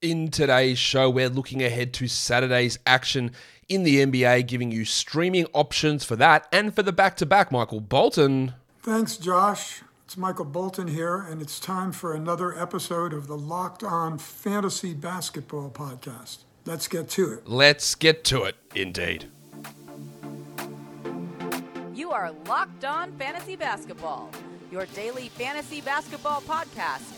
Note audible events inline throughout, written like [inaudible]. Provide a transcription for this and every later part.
In today's show, we're looking ahead to Saturday's action in the NBA, giving you streaming options for that and for the back to back. Michael Bolton. Thanks, Josh. It's Michael Bolton here, and it's time for another episode of the Locked On Fantasy Basketball Podcast. Let's get to it. Let's get to it, indeed. You are Locked On Fantasy Basketball, your daily fantasy basketball podcast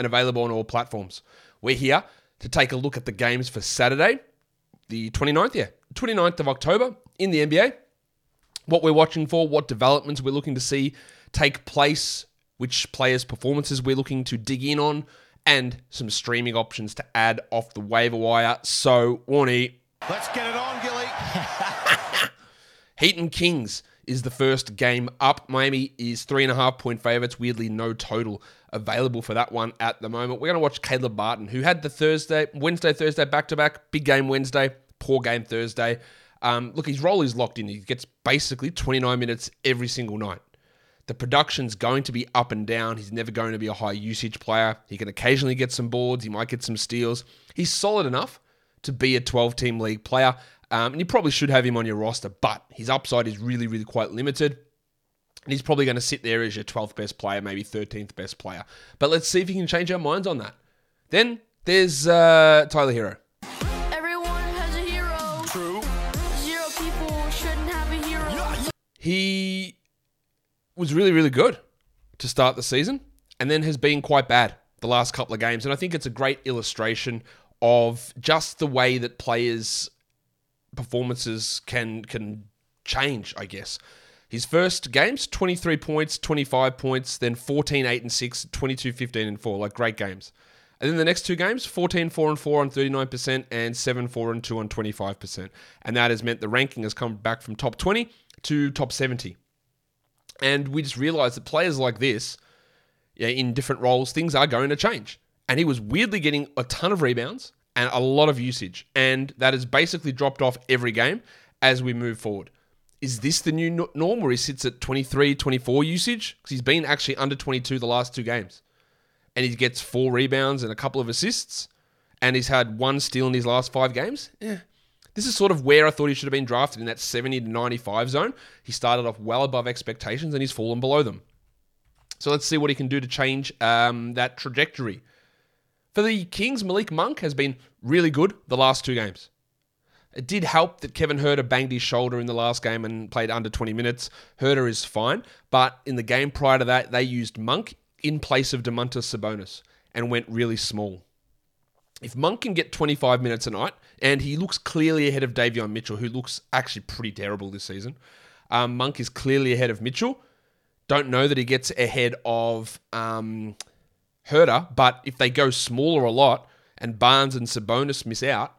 and available on all platforms. We're here to take a look at the games for Saturday, the 29th, yeah, 29th of October in the NBA. What we're watching for, what developments we're looking to see take place, which players' performances we're looking to dig in on, and some streaming options to add off the waiver wire. So, Warnie. Let's get it on, Gilly. [laughs] Heat and Kings is the first game up. Miami is three and a half point favorites. Weirdly, no total available for that one at the moment. We're going to watch Caleb Martin, who had the Thursday, Wednesday, Thursday back to back. Big game Wednesday, poor game Thursday. Um, look, his role is locked in. He gets basically 29 minutes every single night. The production's going to be up and down. He's never going to be a high usage player. He can occasionally get some boards. He might get some steals. He's solid enough to be a 12 team league player. Um, and you probably should have him on your roster, but his upside is really, really quite limited. And he's probably going to sit there as your 12th best player, maybe 13th best player. But let's see if he can change our minds on that. Then there's uh, Tyler Herro. Everyone has a hero. True. Zero people shouldn't have a hero. He was really, really good to start the season and then has been quite bad the last couple of games. And I think it's a great illustration of just the way that players' performances can can change, I guess. His first games, 23 points, 25 points, then 14, 8 and 6, 22, 15 and 4, like great games. And then the next two games, 14, 4 and 4 on 39% and 7, 4 and 2 on 25%. And that has meant the ranking has come back from top 20 to top 70. And we just realized that players like this, yeah, in different roles, things are going to change. And he was weirdly getting a ton of rebounds and a lot of usage. And that has basically dropped off every game as we move forward. Is this the new no- norm where he sits at 23, 24 usage? Because he's been actually under 22 the last two games. And he gets four rebounds and a couple of assists. And he's had one steal in his last five games. Yeah. This is sort of where I thought he should have been drafted in that 70 to 95 zone. He started off well above expectations and he's fallen below them. So let's see what he can do to change um, that trajectory. For the Kings, Malik Monk has been really good the last two games. It did help that Kevin Huerter banged his shoulder in the last game and played under 20 minutes. Herter is fine, but in the game prior to that, they used Monk in place of Domantas Sabonis and went really small. If Monk can get 25 minutes a night, and he looks clearly ahead of Davion Mitchell, who looks actually pretty terrible this season, um, Monk is clearly ahead of Mitchell. Don't know that he gets ahead of um, Huerter, but if they go smaller a lot and Barnes and Sabonis miss out,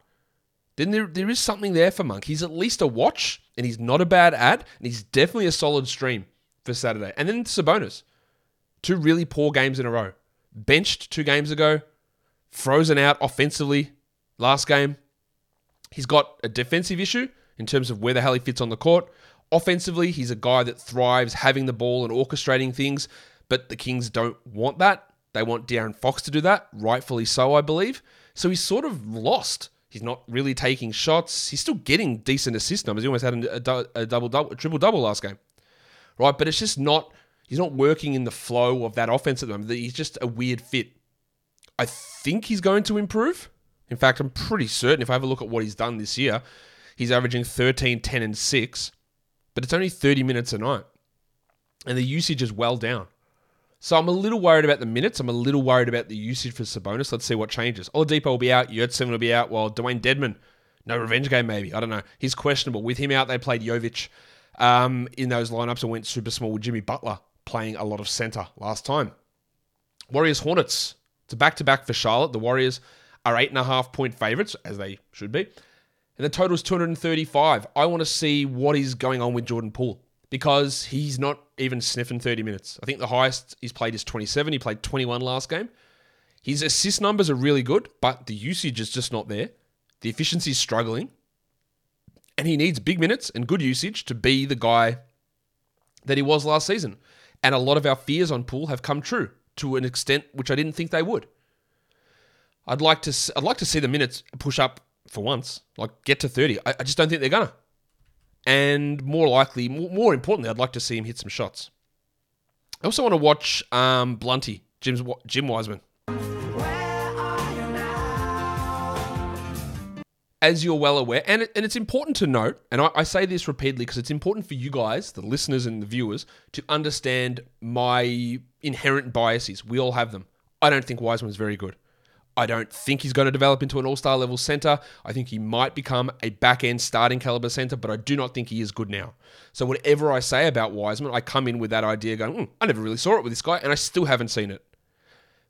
then there, there is something there for Monk. He's at least a watch, and he's not a bad ad, and he's definitely a solid stream for Saturday. And then Sabonis, two really poor games in a row. Benched two games ago, frozen out offensively last game. He's got a defensive issue in terms of where the hell he fits on the court. Offensively, he's a guy that thrives having the ball and orchestrating things, but the Kings don't want that. They want De'Aaron Fox to do that, rightfully so, I believe. So he's sort of lost. He's not really taking shots. He's still getting decent assist numbers. He almost had a, a, a double double, a triple double last game, right? But it's just not. He's not working in the flow of that offense at the moment. He's just a weird fit. I think he's going to improve. In fact, I'm pretty certain if I have a look at what he's done this year, he's averaging 13, 10, and 6, but it's only 30 minutes a night. And the usage is well down. So I'm a little worried about the minutes. I'm a little worried about the usage for Sabonis. Let's see what changes. Oladipo will be out. Yurtseven will be out. Well, Dewayne Dedmon, no revenge game maybe. I don't know. He's questionable. With him out, they played Jovic um, in those lineups and went super small with Jimmy Butler playing a lot of center last time. Warriors Hornets. It's a back to back for Charlotte. The Warriors are eight and a half point favorites, as they should be. And the total is 235. I want to see what is going on with Jordan Poole because he's not even sniffing 30 minutes. I think the highest he's played is 27. He played 21 last game. His assist numbers are really good, but the usage is just not there. The efficiency is struggling. And he needs big minutes and good usage to be the guy that he was last season. And a lot of our fears on Poole have come true to an extent which I didn't think they would. I'd like to I'd like to see the minutes push up for once, like get to 30. I, I just don't think they're gonna. And more likely, more, importantly, I'd like to see him hit some shots. I also want to watch um, Blunty, Jim's, Jim Wiseman. As you're well aware, and, it, and it's important to note, and I, I say this repeatedly because it's important for you guys, the listeners and the viewers, to understand my inherent biases. We all have them. I don't think Wiseman's very good. I don't think he's going to develop into an all star level center. I think he might become a back end starting caliber center, but I do not think he is good now. So, whatever I say about Wiseman, I come in with that idea going, mm, I never really saw it with this guy, and I still haven't seen it.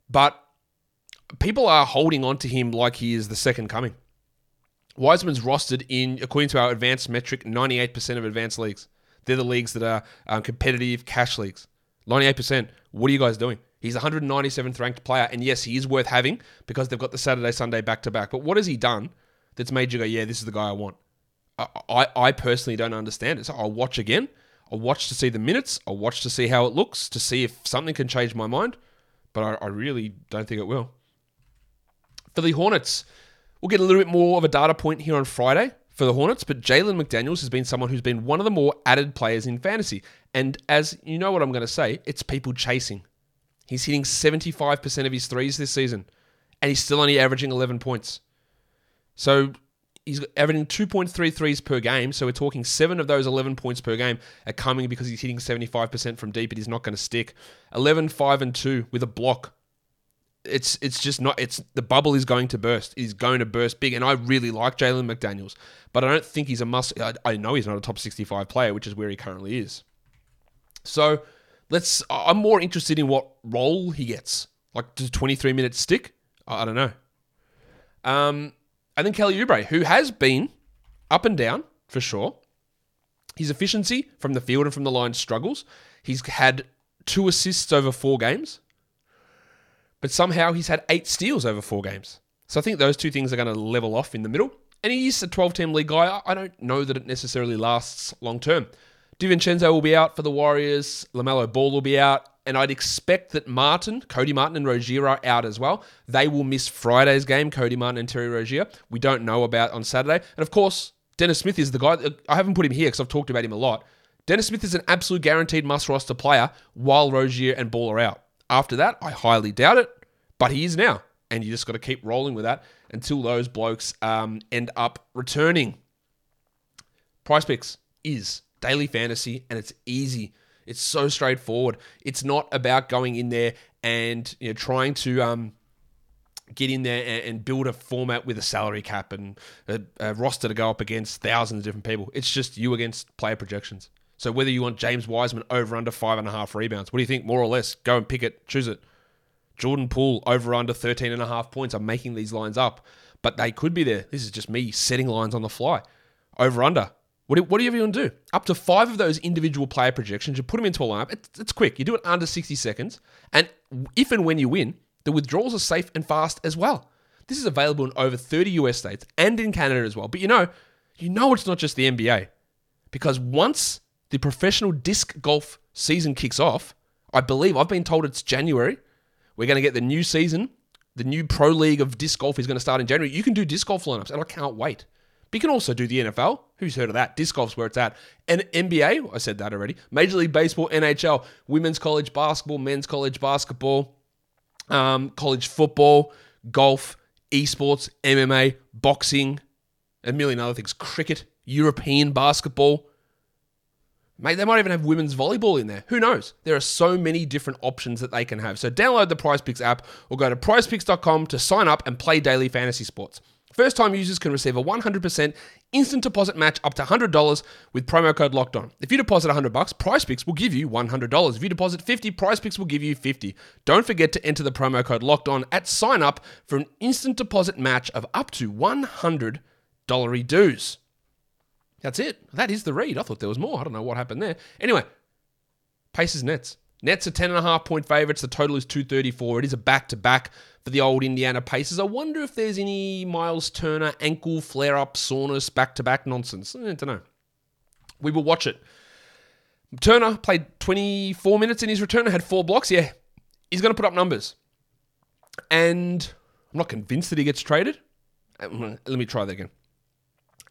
But people are holding on to him like he is the second coming. Wiseman's rostered in, according to our advanced metric, 98% of advanced leagues. They're the leagues that are um, competitive cash leagues. 98%. What are you guys doing? He's 197th ranked player, and yes, he is worth having because they've got the Saturday Sunday back to back. But what has he done that's made you go, yeah, this is the guy I want? I, I, I personally don't understand it. So I'll watch again. I'll watch to see the minutes. I'll watch to see how it looks to see if something can change my mind. But I, I really don't think it will. For the Hornets, we'll get a little bit more of a data point here on Friday for the Hornets, but Jalen McDaniels has been someone who's been one of the more added players in fantasy. And as you know what I'm going to say, it's people chasing. He's hitting 75% of his threes this season, and he's still only averaging 11 points. So he's averaging 2.3 threes per game. So we're talking seven of those 11 points per game are coming because he's hitting 75% from deep. And he's not going to stick. 11, 5, and 2 with a block. It's it's just not. It's the bubble is going to burst. He's going to burst big, and I really like Jalen McDaniels, but I don't think he's a must. I, I know he's not a top 65 player, which is where he currently is. So Let's. I'm more interested in what role he gets. Like, does 23 minutes stick? I don't know. Um, and then Kelly Oubre, who has been up and down for sure. His efficiency from the field and from the line struggles. He's had two assists over four games, but somehow he's had eight steals over four games. So I think those two things are going to level off in the middle. And he's a 12 team league guy. I don't know that it necessarily lasts long term. DiVincenzo will be out for the Warriors. LaMelo Ball will be out. And I'd expect that Martin, Cody Martin, and Rozier are out as well. They will miss Friday's game, Cody Martin and Terry Rozier. We don't know about on Saturday. And of course, Dennis Smith is the guy. I haven't put him here because I've talked about him a lot. Dennis Smith is an absolute guaranteed must roster player while Rozier and Ball are out. After that, I highly doubt it, but he is now. And you just got to keep rolling with that until those blokes um, end up returning. PrizePicks is daily fantasy, and it's easy. It's so straightforward. It's not about going in there and you know trying to um, get in there and, build a format with a salary cap and a, a roster to go up against thousands of different people. It's just you against player projections. So whether you want James Wiseman over under five and a half rebounds, what do you think? More or less, go and pick it, choose it. Jordan Poole over under 13 and a half points. I'm making these lines up, but they could be there. This is just me setting lines on the fly. Over under what do, what do you even do? Up to five of those individual player projections, you put them into a lineup. It's, it's quick. You do it under 60 seconds. And if and when you win, the withdrawals are safe and fast as well. This is available in over 30 US states and in Canada as well. But you know, you know it's not just the NBA. Because once the professional disc golf season kicks off, I believe I've been told it's January. We're going to get the new season. The new pro league of disc golf is going to start in January. You can do disc golf lineups, and I can't wait. But you can also do the NFL. Who's heard of that? Disc golf's where it's at. And NBA, I said that already. Major League Baseball, NHL, women's college basketball, men's college basketball, um, college football, golf, esports, MMA, boxing, a million other things. Cricket, European basketball. Mate, they might even have women's volleyball in there. Who knows? There are so many different options that they can have. So download the PrizePicks app or go to prizepicks.com to sign up and play daily fantasy sports. First time users can receive a 100% instant deposit match up to $100 with promo code locked on. If you deposit 100 bucks, PrizePicks will give you $100. If you deposit 50, PrizePicks will give you 50. Don't forget to enter the promo code locked on at sign up for an instant deposit match of up to $100 dues. That's it. That is the read. I thought there was more. I don't know what happened there. Anyway, Pacers Nets. Nets are 10.5 point favourites. The total is 234. It is a back to back for the old Indiana Pacers. I wonder if there's any Myles Turner ankle flare up, soreness, back to back nonsense. I don't know. We will watch it. Turner played 24 minutes in his return, had four blocks. Yeah, he's going to put up numbers. And I'm not convinced that he gets traded. Uh, let me try that again.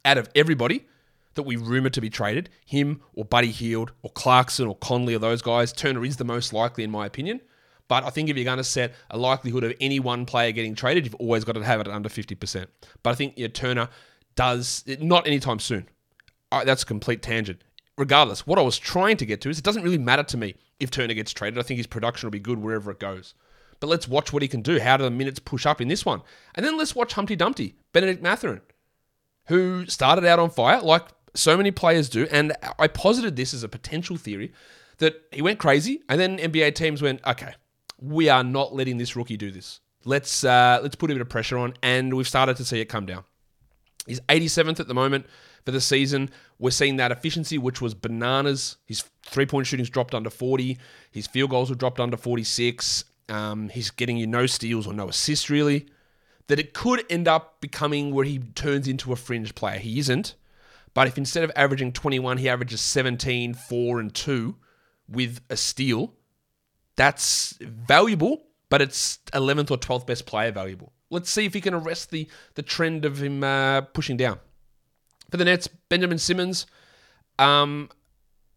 Out of everybody, that we rumor to be traded, him or Buddy Hield or Clarkson or Conley or those guys, Turner is the most likely in my opinion. But I think if you're going to set a likelihood of any one player getting traded, you've always got to have it under 50%. But I think know, Turner does, not anytime soon. that's a complete tangent. Regardless, what I was trying to get to is it doesn't really matter to me if Turner gets traded. I think his production will be good wherever it goes. But let's watch what he can do. How do the minutes push up in this one? And then let's watch Humpty Dumpty, Bennedict Mathurin, who started out on fire like so many players do. And I posited this as a potential theory that he went crazy, and then NBA teams went, okay, we are not letting this rookie do this. Let's uh, let's put a bit of pressure on, and we've started to see it come down. He's 87th at the moment for the season. We're seeing that efficiency, which was bananas. His three point shooting's dropped under 40. His field goals have dropped under 46. Um, he's getting you no steals or no assists, really. That it could end up becoming where he turns into a fringe player. He isn't. But if instead of averaging 21, he averages 17, 4, and 2 with a steal, that's valuable, but it's 11th or 12th best player valuable. Let's see if he can arrest the, the trend of him uh, pushing down. For the Nets, Benjamin Simmons, um,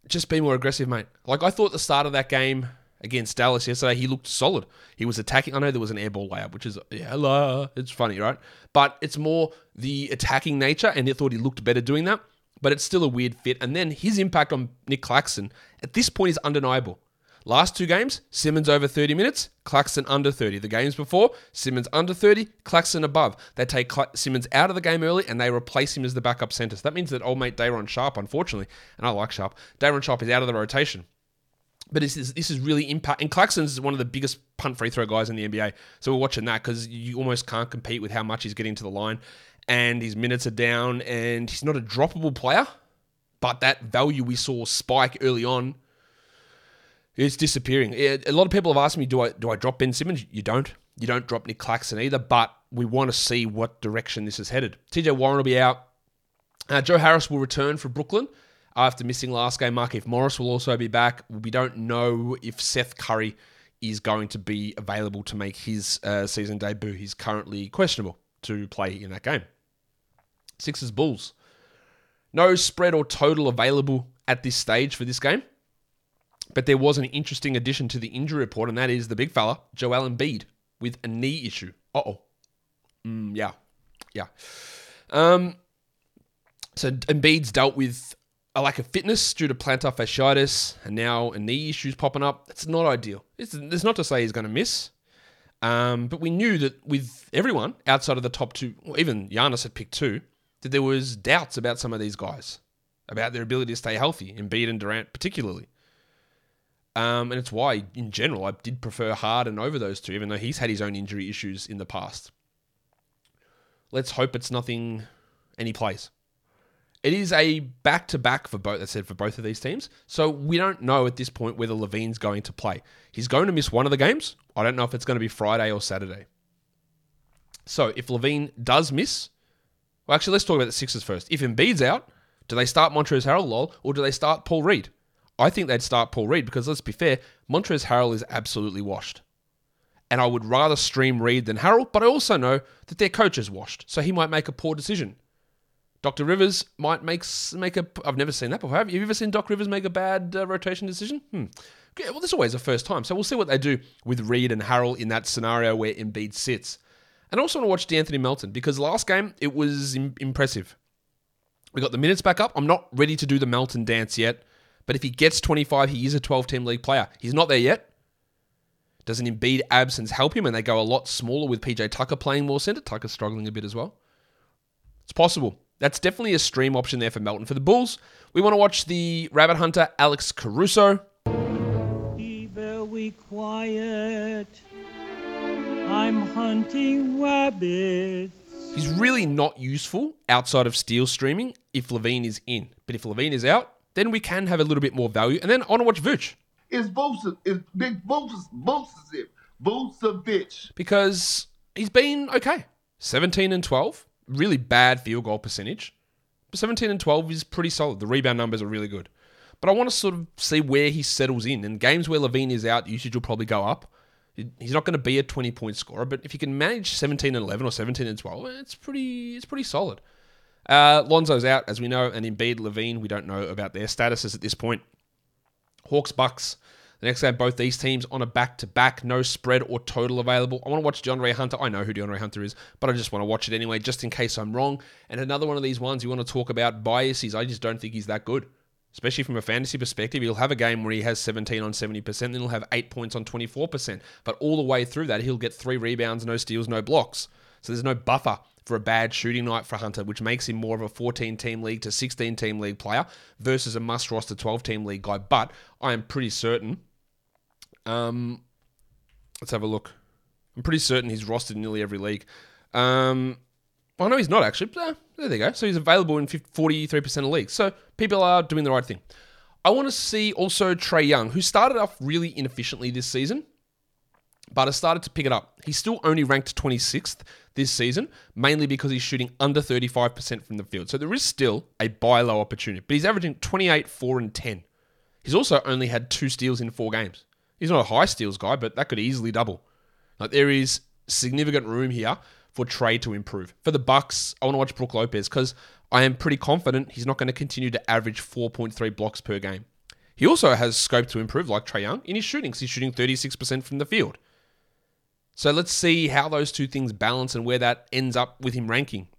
just be more aggressive, mate. Like I thought the start of that game against Dallas yesterday, he looked solid. He was attacking. I know there was an airball layup, which is yeah. It's funny, right? But it's more the attacking nature, and they thought he looked better doing that. But it's still a weird fit. And then his impact on Nic Claxton at this point is undeniable. Last two games, Simmons over 30 minutes, Claxton under 30. The games before, Simmons under 30, Claxton above. They take Cla- Simmons out of the game early and they replace him as the backup center. So that means that old mate Day'Ron Sharpe, unfortunately, and I like Sharp, Day'Ron Sharpe is out of the rotation. But this is, this is really impact. And Claxton's one of the biggest punt free throw guys in the NBA. So we're watching that because you almost can't compete with how much he's getting to the line. And his minutes are down, and he's not a droppable player. But that value we saw spike early on is disappearing. A lot of people have asked me, do I do I drop Ben Simmons? You don't. You don't drop Nic Claxton either. But we want to see what direction this is headed. TJ Warren will be out. Uh, Joe Harris will return for Brooklyn after missing last game. Markieff Morris will also be back. We don't know if Seth Curry is going to be available to make his uh, season debut. He's currently questionable to play in that game. Sixers Bulls. No spread or total available at this stage for this game. But there was an interesting addition to the injury report, and that is the big fella, Joel Embiid, with a knee issue. Uh oh. Mm, yeah. Yeah. Um, so Embiid's dealt with a lack of fitness due to plantar fasciitis and now a knee issues popping up. It's not ideal. It's, it's not to say he's going to miss. Um, but we knew that with everyone outside of the top two, even Giannis had picked two, that there was doubts about some of these guys, about their ability to stay healthy, Embiid and Durant particularly. Um, and it's why, in general, I did prefer Harden over those two, even though he's had his own injury issues in the past. Let's hope it's nothing any plays. It is a back to back for both. I said for both of these teams, so we don't know at this point whether LaVine's going to play. He's going to miss one of the games. I don't know if it's going to be Friday or Saturday. So if LaVine does miss, well, actually, let's talk about the Sixers first. If Embiid's out, do they start Montrezl Harrell, lol, or do they start Paul Reed? I think they'd start Paul Reed because let's be fair, Montrezl Harrell is absolutely washed. And I would rather stream Reed than Harrell, but I also know that their coach is washed, so he might make a poor decision. Dr. Rivers might make make a. I've never seen that before. Have you ever seen Doc Rivers make a bad uh, rotation decision? Hmm. Yeah, well, this is always a first time, so we'll see what they do with Reed and Harrell in that scenario where Embiid sits. And I also want to watch De'Anthony Melton because last game it was Im- impressive. We got the minutes back up. I'm not ready to do the Melton dance yet, but if he gets 25, he is a 12 team league player. He's not there yet. Does an Embiid absence help him and they go a lot smaller with PJ Tucker playing more center? Tucker's struggling a bit as well. It's possible. That's definitely a stream option there for Melton. For the Bulls, we want to watch the rabbit hunter Alex Caruso. Be very quiet. I'm hunting rabbits. He's really not useful outside of steel streaming if LaVine is in. But if LaVine is out, then we can have a little bit more value. And then I want to watch Vooch It's Vucevic. It's Big Vucevic. Vucevic. because he's been okay. 17 and 12, really bad field goal percentage. But 17 and 12 is pretty solid. The rebound numbers are really good. But I want to sort of see where he settles in. In games where LaVine is out, usage will probably go up. He's not going to be a 20 point scorer, but if you can manage 17 and 11 or 17 and 12, it's pretty it's pretty solid. Uh, Lonzo's out, as we know, and Embiid, LaVine, we don't know about their statuses at this point. Hawks, Bucks. The next game, both these teams on a back to back, no spread or total available. I want to watch DeAndre Hunter. I know who DeAndre Hunter is, but I just want to watch it anyway, just in case I'm wrong. And another one of these ones you want to talk about biases. I just don't think he's that good, especially from a fantasy perspective. He'll have a game where he has 17 on 70%, then he'll have eight points on 24%. But all the way through that, he'll get three rebounds, no steals, no blocks. So there's no buffer for a bad shooting night for Hunter, which makes him more of a 14 team league to 16 team league player versus a must roster 12 team league guy. But I am pretty certain. Um, let's have a look. I'm pretty certain he's rostered nearly every league. Um, well, no, he's not actually. Eh, there they go. So he's available in 43% of leagues. So people are doing the right thing. I want to see also Trae Young, who started off really inefficiently this season, but has started to pick it up. He's still only ranked 26th this season, mainly because he's shooting under 35% from the field. So there is still a buy low opportunity, but he's averaging 28, 4, and 10. He's also only had two steals in four games. He's not a high steals guy, but that could easily double. Like there is significant room here for Trae to improve. For the Bucks, I want to watch Brook Lopez because I am pretty confident he's not going to continue to average 4.3 blocks per game. He also has scope to improve, like Trae Young, in his shooting. He's shooting 36% from the field. So let's see how those two things balance and where that ends up with him ranking.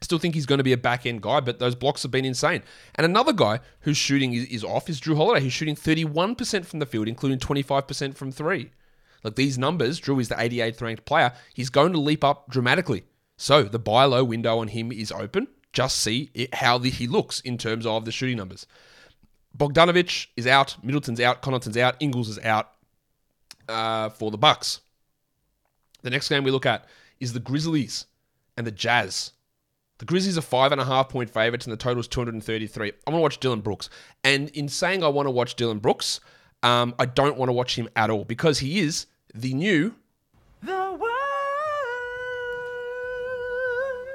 I still think he's going to be a back end guy, but those blocks have been insane. And another guy whose shooting is, off is Jrue Holiday. He's shooting 31% from the field, including 25% from three. Like these numbers, Drew is the 88th ranked player. He's going to leap up dramatically. So the buy low window on him is open. Just see it, how the, he looks in terms of the shooting numbers. Bogdanovic is out, Middleton's out, Connaughton's out, Ingles is out uh, for the Bucks. The next game we look at is the Grizzlies and the Jazz. The Grizzlies are five and a half point favorites, and the total is 233. I want to watch Dillon Brooks. And in saying I want to watch Dillon Brooks, um, I don't want to watch him at all because he is the new.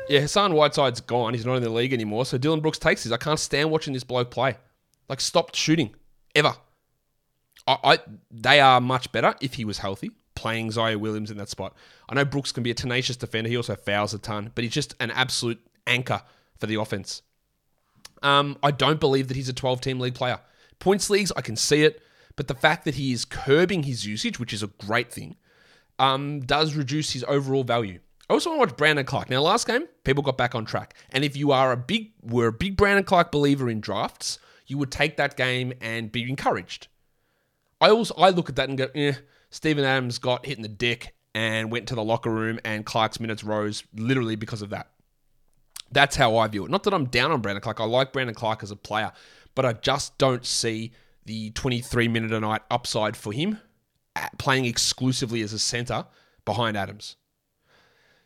Yeah, Hassan Whiteside's gone. He's not in the league anymore. So Dillon Brooks takes this. I can't stand watching this bloke play. Like, stop shooting. Ever. I, I They are much better if he was healthy, playing Ziaire Williams in that spot. I know Brooks can be a tenacious defender. He also fouls a ton, but he's just an absolute anchor for the offense. Um, I don't believe that he's a 12 team league player. Points leagues, I can see it, but the fact that he is curbing his usage, which is a great thing, um, does reduce his overall value. I also want to watch Brandon Clarke. Now, last game, people got back on track, and if you are a big, were a big Brandon Clarke believer in drafts, you would take that game and be encouraged. I also I look at that and go, eh, Steven Adams got hit in the dick and went to the locker room, and Clarke's minutes rose literally because of that. That's how I view it. Not that I'm down on Brandon Clarke. I like Brandon Clarke as a player, but I just don't see the 23 minute a night upside for him uh, playing exclusively as a center behind Adams.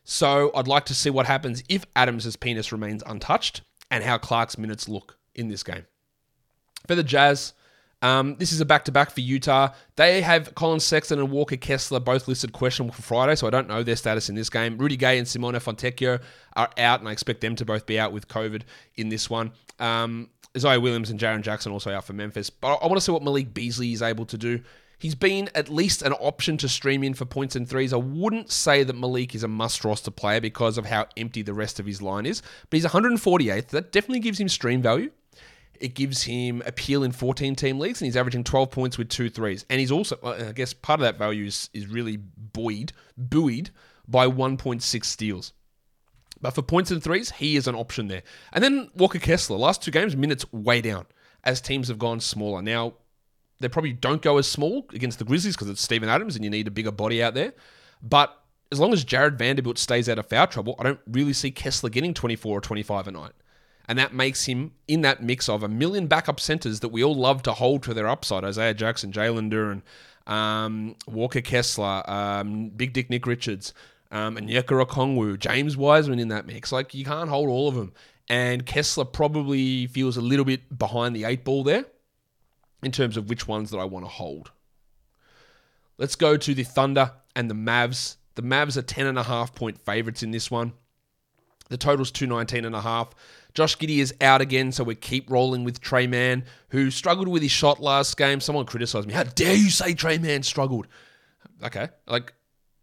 So I'd like to see what happens if Adams' penis remains untouched and how Clarke's minutes look in this game. For the Jazz, um, this is a back to back for Utah. They have Collin Sexton and Walker Kessler both listed questionable for Friday, so I don't know their status in this game. Rudy Gay and Simone Fontecchio are out, and I expect them to both be out with COVID in this one. Um, Isaiah Williams and Jaren Jackson also out for Memphis. But I want to see what Malik Beasley is able to do. He's been at least an option to stream in for points and threes. I wouldn't say that Malik is a must roster player because of how empty the rest of his line is, but he's 148th. That definitely gives him stream value. It gives him appeal in 14 team leagues, and he's averaging 12 points with two threes. And he's also, uh, I guess, part of that value is, is really buoyed, buoyed by 1.6 steals. But for points and threes, he is an option there. And then Walker Kessler, last two games, minutes way down as teams have gone smaller. Now, they probably don't go as small against the Grizzlies because it's Steven Adams and you need a bigger body out there. But as long as Jarred Vanderbilt stays out of foul trouble, I don't really see Kessler getting 24 or 25 a night. And that makes him in that mix of a million backup centers that we all love to hold to their upside Isaiah Jackson, Jalen Duren, um, Walker Kessler, um, Big Dick Nick Richards, um, and Yeka Okongwu, James Wiseman in that mix. Like, you can't hold all of them. And Kessler probably feels a little bit behind the eight ball there in terms of which ones that I want to hold. Let's go to the Thunder and the Mavs. The Mavs are 10.5 point favorites in this one. The total's 219.5. Josh Giddey is out again, so we keep rolling with Tre Mann, who struggled with his shot last game. Someone criticized me. How dare you say Tre Mann struggled? Okay, like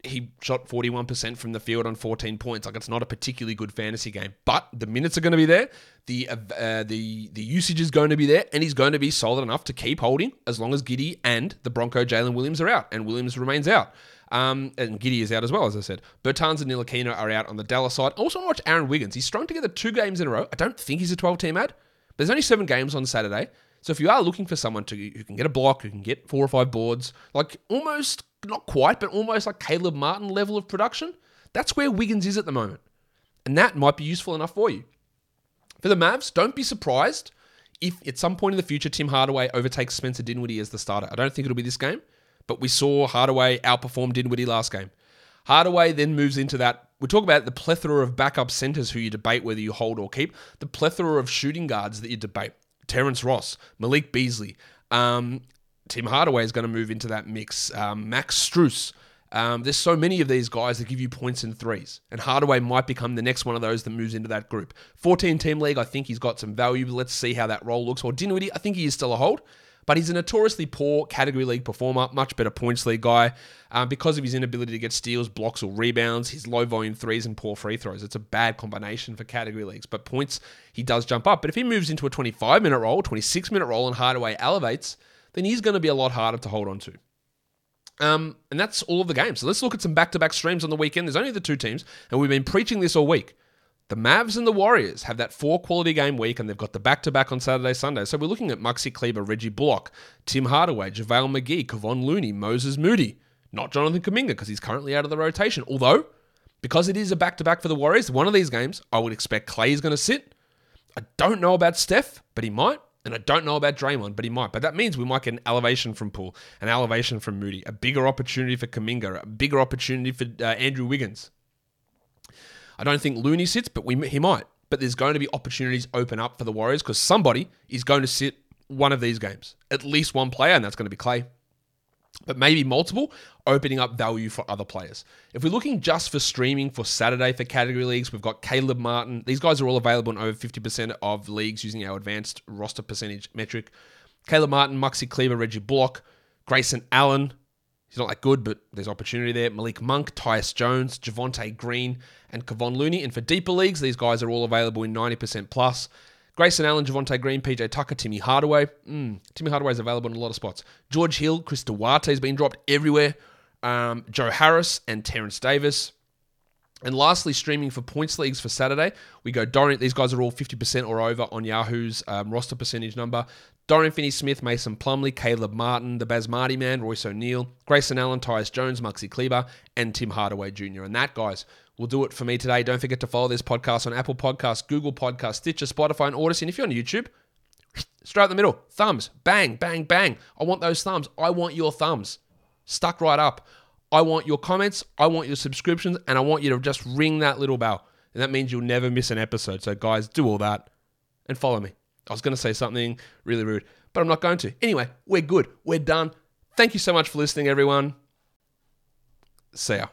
he shot 41% from the field on 14 points. Like it's not a particularly good fantasy game, but the minutes are going to be there. The uh, the the usage is going to be there, and he's going to be solid enough to keep holding as long as Giddey and the Bronco Jalen Williams are out, and Williams remains out. Um, and Giddey is out as well, as I said. Bertans and Ntilikina are out on the Dallas side. I also want to watch Aaron Wiggins. He's strung together two games in a row. I don't think he's a 12 team ad. but There's only seven games on Saturday. So if you are looking for someone to who can get a block, who can get four or five boards, like almost not quite, but almost like Caleb Martin level of production, that's where Wiggins is at the moment. And that might be useful enough for you. For the Mavs, don't be surprised if at some point in the future Tim Hardaway overtakes Spencer Dinwiddie as the starter. I don't think it'll be this game, but we saw Hardaway outperform Dinwiddie last game. Hardaway then moves into that. We talk about the plethora of backup centers who you debate whether you hold or keep, the plethora of shooting guards that you debate. Terrence Ross, Malik Beasley, um, Tim Hardaway is going to move into that mix. Um, Max Strus. Um, there's so many of these guys that give you points and threes, and Hardaway might become the next one of those that moves into that group. 14 team league, I think he's got some value. Let's see how that role looks. Or Dinwiddie, I think he is still a hold, but he's a notoriously poor category league performer, much better points league guy um, because of his inability to get steals, blocks, or rebounds. His low volume threes and poor free throws. It's a bad combination for category leagues, but points he does jump up. But if he moves into a 25 minute role, 26 minute role, and Hardaway elevates then he's going to be a lot harder to hold on to. Um, and that's all of the games. So let's look at some back to back streams on the weekend. There's only the two teams, and we've been preaching this all week. The Mavs and the Warriors have that four quality game week, and they've got the back to back on Saturday, Sunday. So we're looking at Maxi Kleber, Reggie Bullock, Tim Hardaway, JaVale McGee, Kevon Looney, Moses Moody. Not Jonathan Kuminga because he's currently out of the rotation. Although, because it is a back to back for the Warriors, one of these games, I would expect Clay is going to sit. I don't know about Steph, but he might. And I don't know about Draymond, but he might. But that means we might get an elevation from Poole, an elevation from Moody, a bigger opportunity for Kuminga, a bigger opportunity for uh, Andrew Wiggins. I don't think Looney sits, but we, he might. But there's going to be opportunities open up for the Warriors because somebody is going to sit one of these games, at least one player, and that's going to be Clay but maybe multiple, opening up value for other players. If we're looking just for streaming for Saturday for category leagues, we've got Caleb Martin. These guys are all available in over 50% of leagues using our advanced roster percentage metric. Caleb Martin, Maxi Kleber, Reggie Bullock, Grayson Allen. He's not that good, but there's opportunity there. Malik Monk, Tyus Jones, Javonte Green, and Kevon Looney. And for deeper leagues, these guys are all available in 90% plus. Grayson Allen, Javonte Green, PJ Tucker, Timmy Hardaway. Mm, Timmy Hardaway is available in a lot of spots. George Hill, Chris Duarte has been dropped everywhere. Um, Joe Harris and Terrence Davis. And lastly, streaming for points leagues for Saturday, we go Dorian. These guys are all 50% or over on Yahoo's um, roster percentage number. Dorian Finney Smith, Mason Plumlee, Caleb Martin, the Basmati man, Royce O'Neale, Grayson Allen, Tyus Jones, Maxi Kleber, and Tim Hardaway Jr. And that, guys, will do it for me today. Don't forget to follow this podcast on Apple Podcasts, Google Podcasts, Stitcher, Spotify, and Audacy. And if you're on YouTube, [sniffs] straight out the middle, thumbs, bang, bang, bang. I want those thumbs. I want your thumbs stuck right up. I want your comments, I want your subscriptions, and I want you to just ring that little bell. And that means you'll never miss an episode. So, guys, do all that and follow me. I was going to say something really rude, but I'm not going to. Anyway, we're good. We're done. Thank you so much for listening, everyone. See ya.